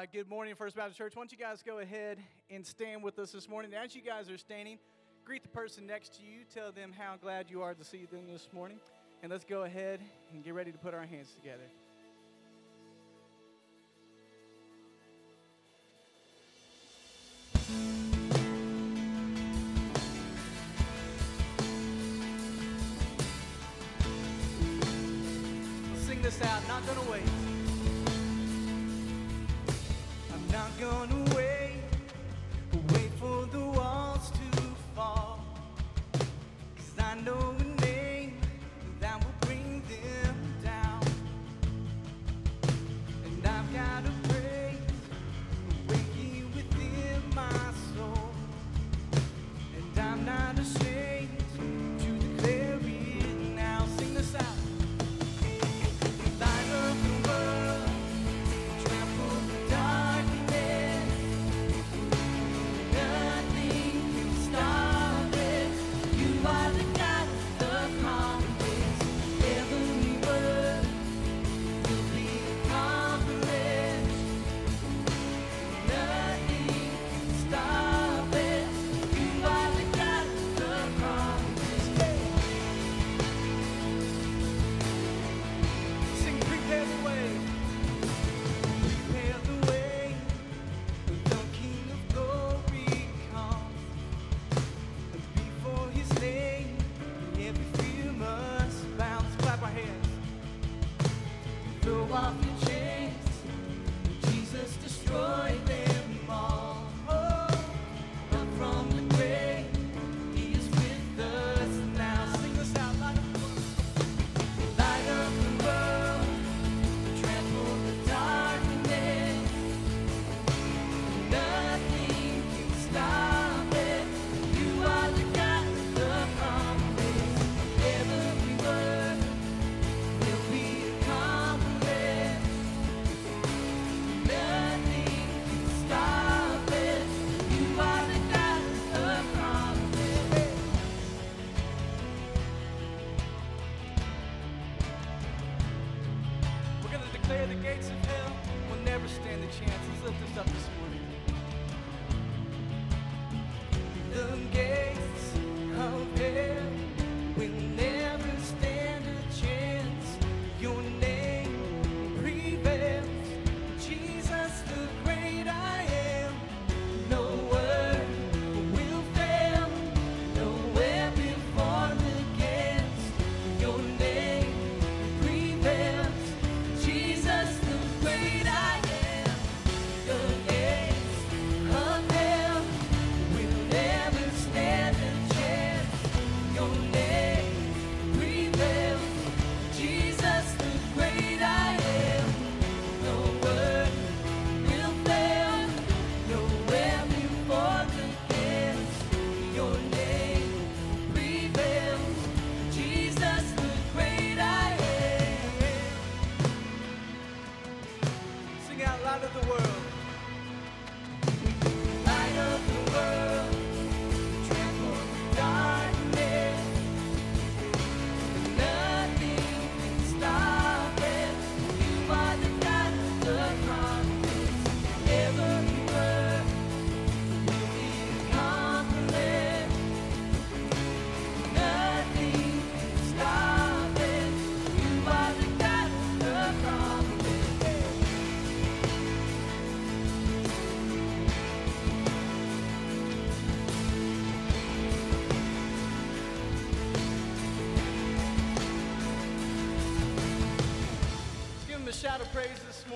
Uh, good morning, First Baptist Church. Why don't you guys go ahead and stand with us this morning? As you guys are standing, greet the person next to you, tell them how glad you are to see them this morning, and let's go ahead and get ready to put our hands together. Sing this out, not gonna wait.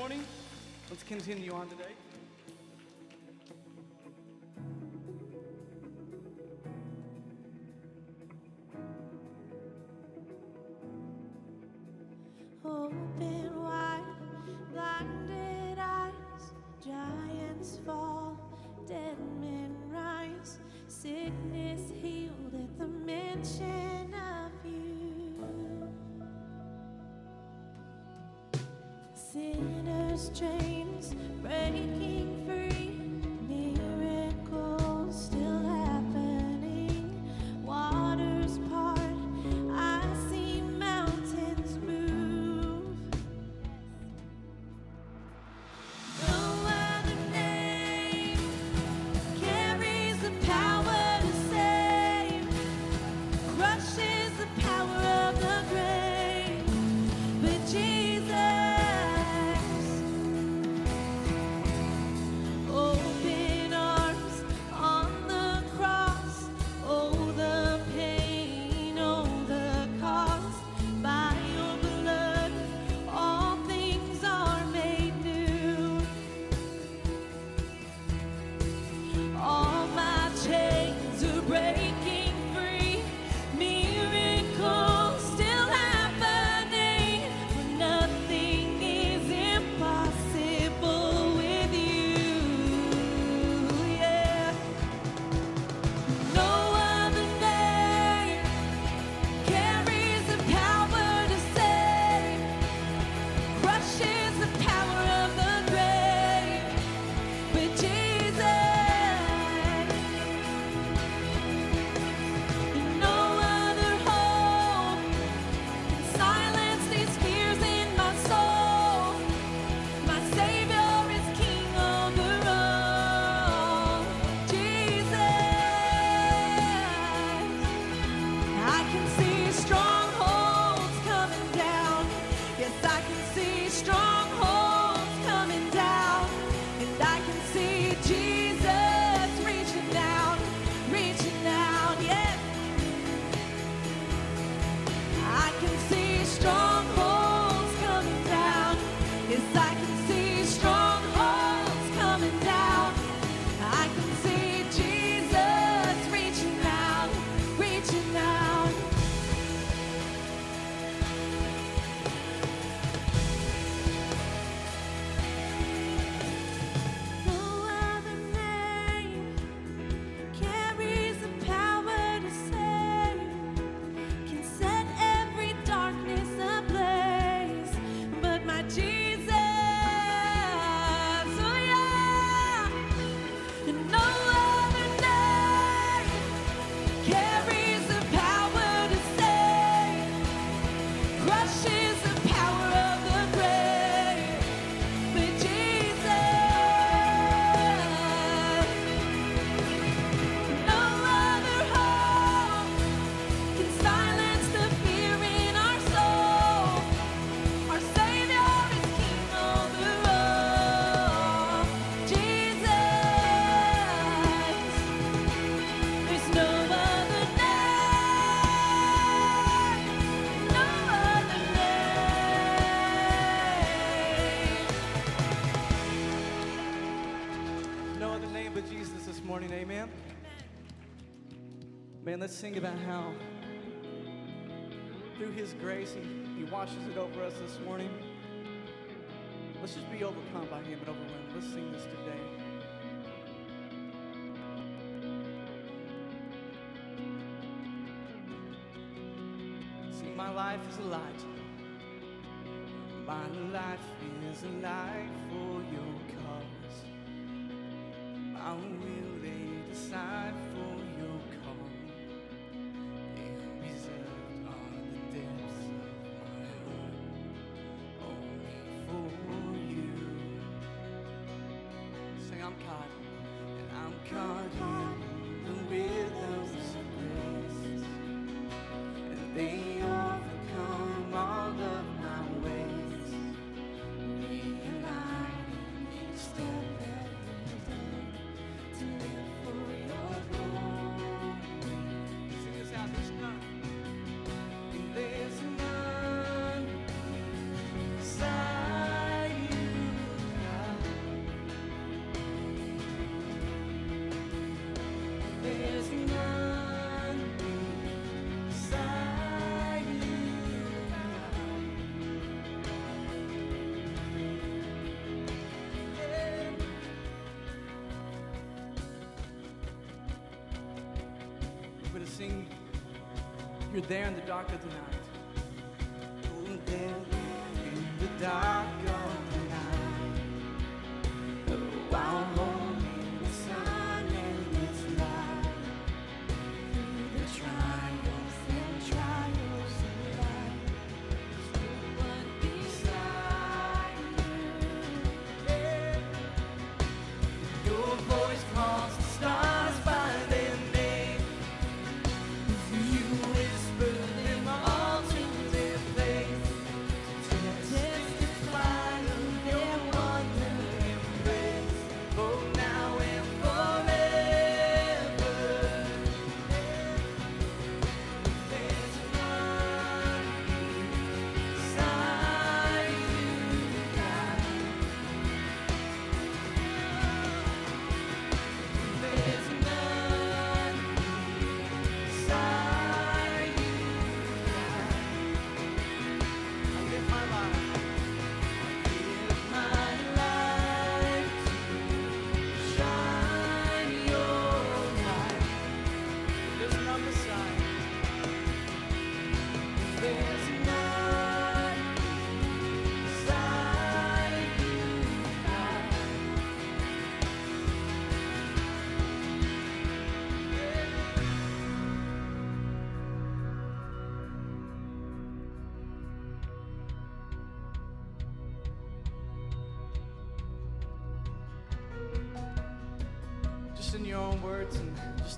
morning. Let's continue on today. Open wide, blinded eyes, giants fall, dead men rise, sickness healed at the mansion. chains breaking free. Amen. Let's sing about how through His grace, He, he washes it over us this morning. Let's just be overcome by Him and overwhelmed. Let's sing this today. See, my life is a light. My life is a light for you. You're there, and the doctor denies.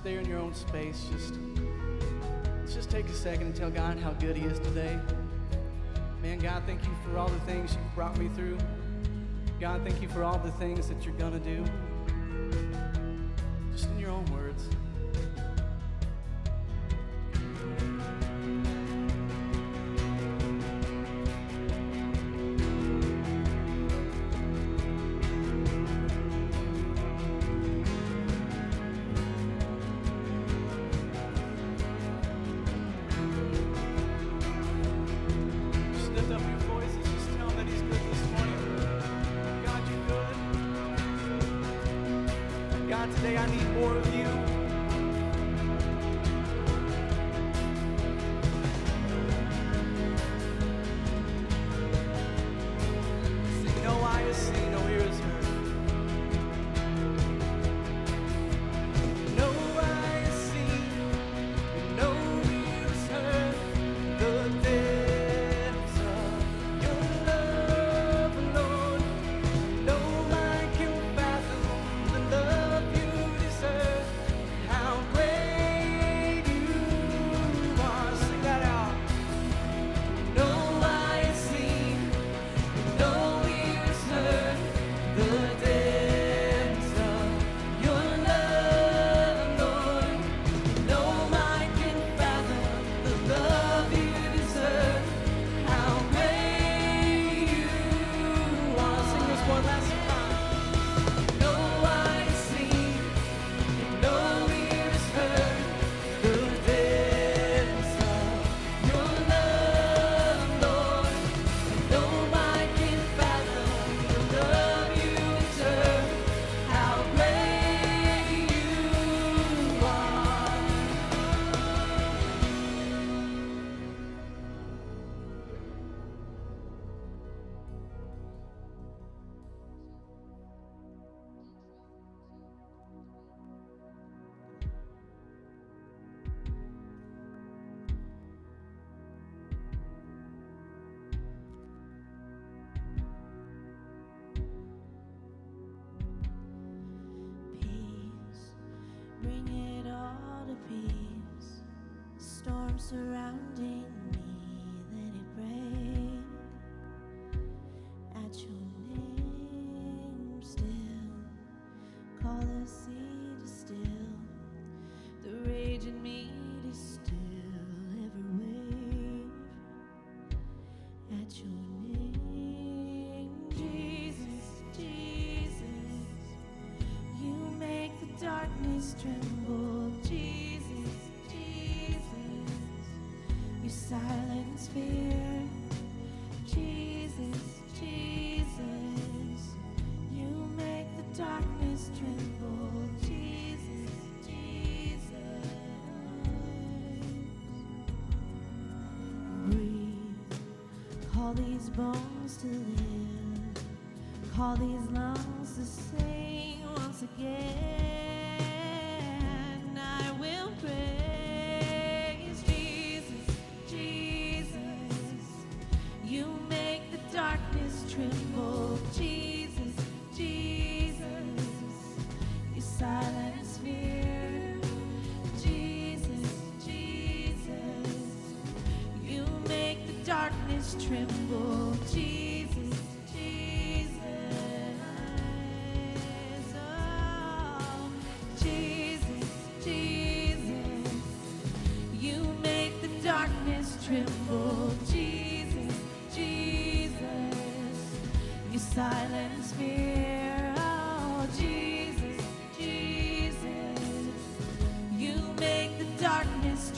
there in your own space, just let's just take a second and tell God how good He is today. Man, God, thank you for all the things You brought me through. God, thank you for all the things that you're gonna do. surrounding me that it rang at your name still call the sea. bones to live. Call these lungs to sing once again.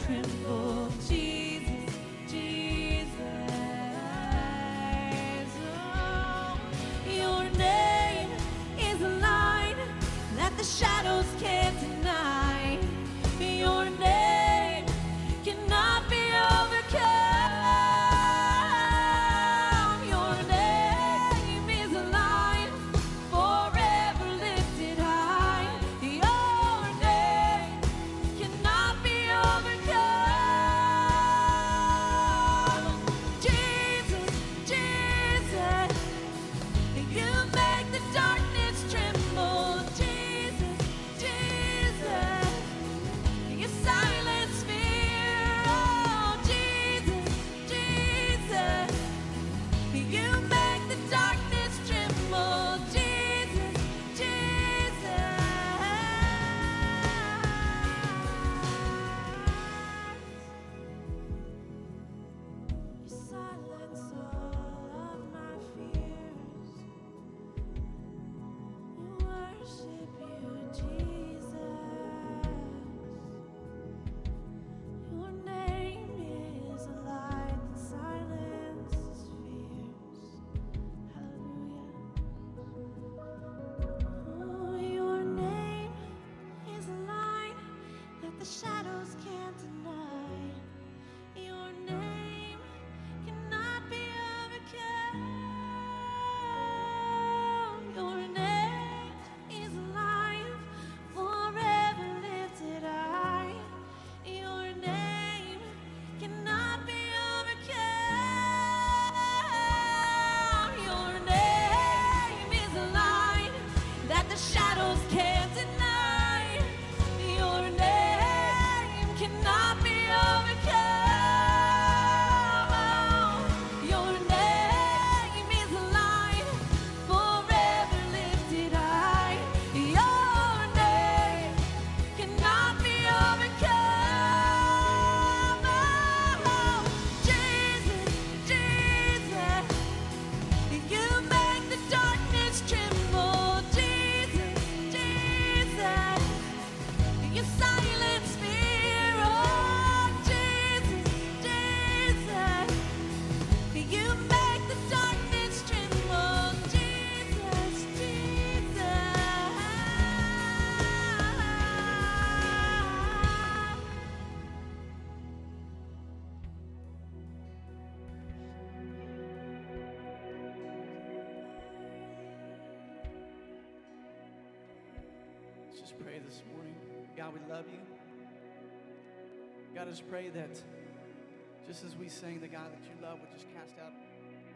yeah God, we love you. God, Us pray that just as we sing, the God that you love would just cast out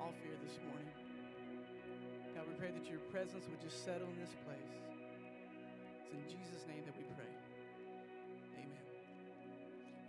all fear this morning. God, we pray that your presence would just settle in this place. It's in Jesus' name that we pray.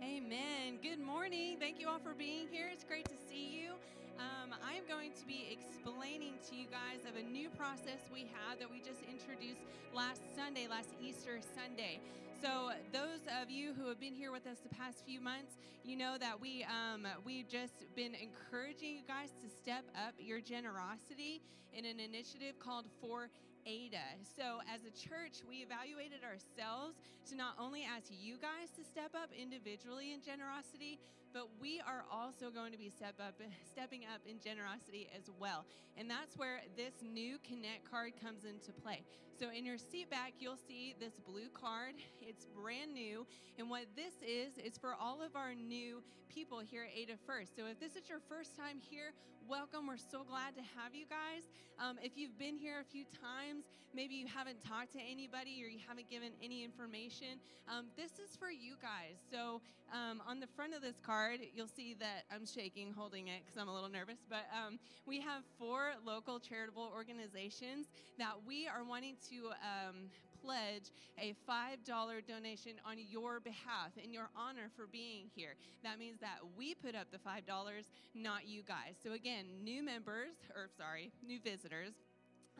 Amen. Amen. Good morning. Thank you all for being here. It's great to see you. Um, I am going to be explaining to you guys of a new process we have that we just introduced last Sunday, last Easter Sunday. So those of you who have been here with us the past few months, you know that we um, we've just been encouraging you guys to step up your generosity in an initiative called For Ada. So, as a church, we evaluated ourselves to not only ask you guys to step up individually in generosity, but we are also going to be step up, stepping up in generosity as well. And that's where this new Connect card comes into play. So, in your seat back, you'll see this blue card. It's brand new. And what this is, is for all of our new people here at Ada First. So, if this is your first time here, welcome. We're so glad to have you guys. Um, if you've been here a few times, maybe you haven't talked to anybody or you haven't given any information, um, this is for you guys. So um, on the front of this card, you'll see that I'm shaking holding it because I'm a little nervous, but um, we have four local charitable organizations that we are wanting to um, pledge a $5 donation on your behalf in your honor for being here. That means that we put up the $5, not you guys. So, again, new members, or sorry, new visitors.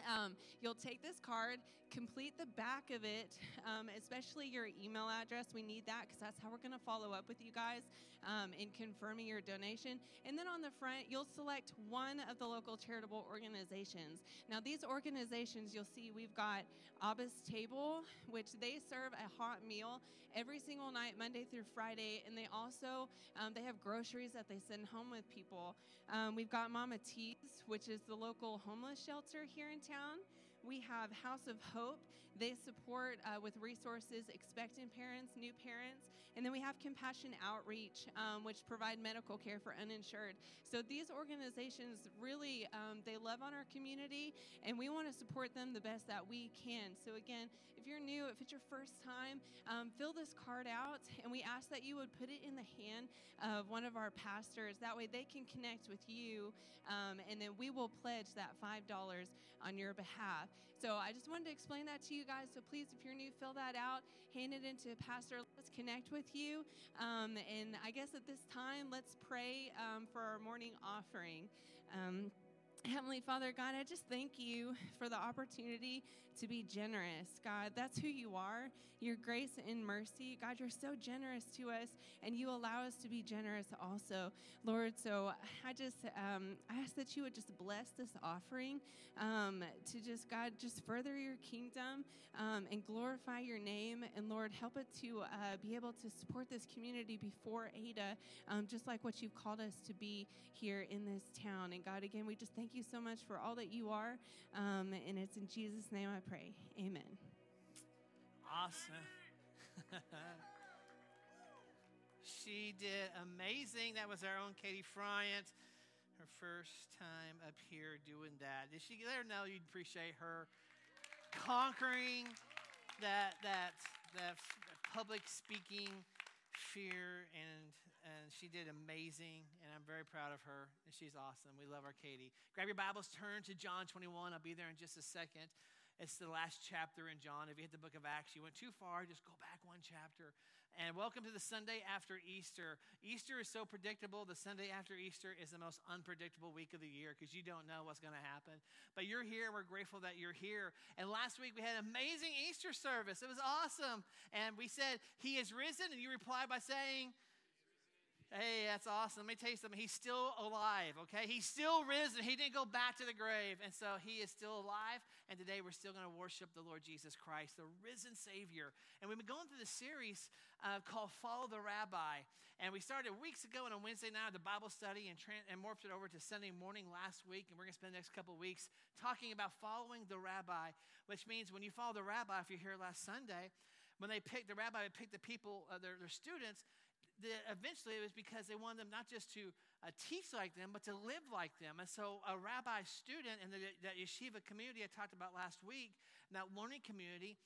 Um, you'll take this card, complete the back of it, um, especially your email address. We need that because that's how we're going to follow up with you guys um, in confirming your donation. And then on the front, you'll select one of the local charitable organizations. Now, these organizations, you'll see we've got Abba's Table, which they serve a hot meal every single night, Monday through Friday, and they also um, they have groceries that they send home with people. Um, we've got Mama T's, which is the local homeless shelter here in town. We have House of Hope. They support uh, with resources expectant parents, new parents. And then we have Compassion Outreach, um, which provide medical care for uninsured. So these organizations really, um, they love on our community, and we want to support them the best that we can. So again, if you're new, if it's your first time, um, fill this card out, and we ask that you would put it in the hand of one of our pastors. That way they can connect with you, um, and then we will pledge that $5 on your behalf. So I just wanted to explain that to you guys. So please, if you're new, fill that out, hand it into pastor. Let's connect with you. Um, and I guess at this time, let's pray um, for our morning offering. Um, Heavenly Father, God, I just thank you for the opportunity to be generous. God, that's who you are. Your grace and mercy. God, you're so generous to us, and you allow us to be generous also, Lord. So I just um, I ask that you would just bless this offering um, to just, God, just further your kingdom um, and glorify your name. And Lord, help it to uh, be able to support this community before Ada, um, just like what you've called us to be here in this town. And God, again, we just thank you so much for all that you are. Um, and it's in Jesus' name I pray. Amen. Awesome. she did amazing. That was our own Katie Bryant. Her first time up here doing that. Did she let her know you'd appreciate her conquering that that that public speaking fear and and she did amazing and I'm very proud of her and she's awesome. We love our Katie. Grab your Bibles, turn to John 21. I'll be there in just a second. It's the last chapter in John. If you hit the book of Acts, you went too far, just go back one chapter. And welcome to the Sunday after Easter. Easter is so predictable. The Sunday after Easter is the most unpredictable week of the year because you don't know what's going to happen. But you're here. We're grateful that you're here. And last week we had an amazing Easter service. It was awesome. And we said, He is risen. And you replied by saying, Hey, that's awesome. Let me tell you something. He's still alive, okay? He's still risen. He didn't go back to the grave. And so he is still alive. And today we're still going to worship the Lord Jesus Christ, the risen Savior. And we've been going through this series uh, called Follow the Rabbi. And we started weeks ago on a Wednesday night the Bible study and, and morphed it over to Sunday morning last week. And we're going to spend the next couple weeks talking about following the rabbi, which means when you follow the rabbi, if you're here last Sunday, when they picked the rabbi, they picked the people, uh, their, their students the, eventually it was because they wanted them not just to uh, teach like them, but to live like them. And so a rabbi student in the, that yeshiva community I talked about last week, that learning community,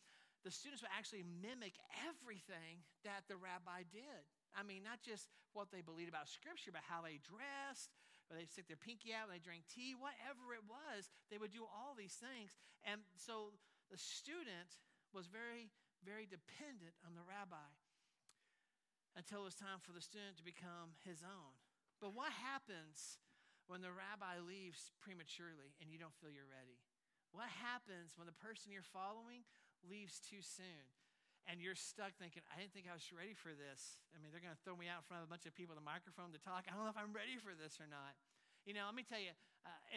the students would actually mimic everything that the rabbi did. I mean, not just what they believed about Scripture, but how they dressed, or they stick their pinky out when they drank tea, whatever it was, they would do all these things. And so the student was very, very dependent on the rabbi. until it was time for the student to become his own. But what happens when the rabbi leaves prematurely and you don't feel you're ready? What happens when the person you're following leaves too soon and you're stuck thinking, I didn't think I was ready for this? I mean, they're going to throw me out in front of a bunch of people with a microphone to talk. I don't know if I'm ready for this or not. You know, let me tell you, uh,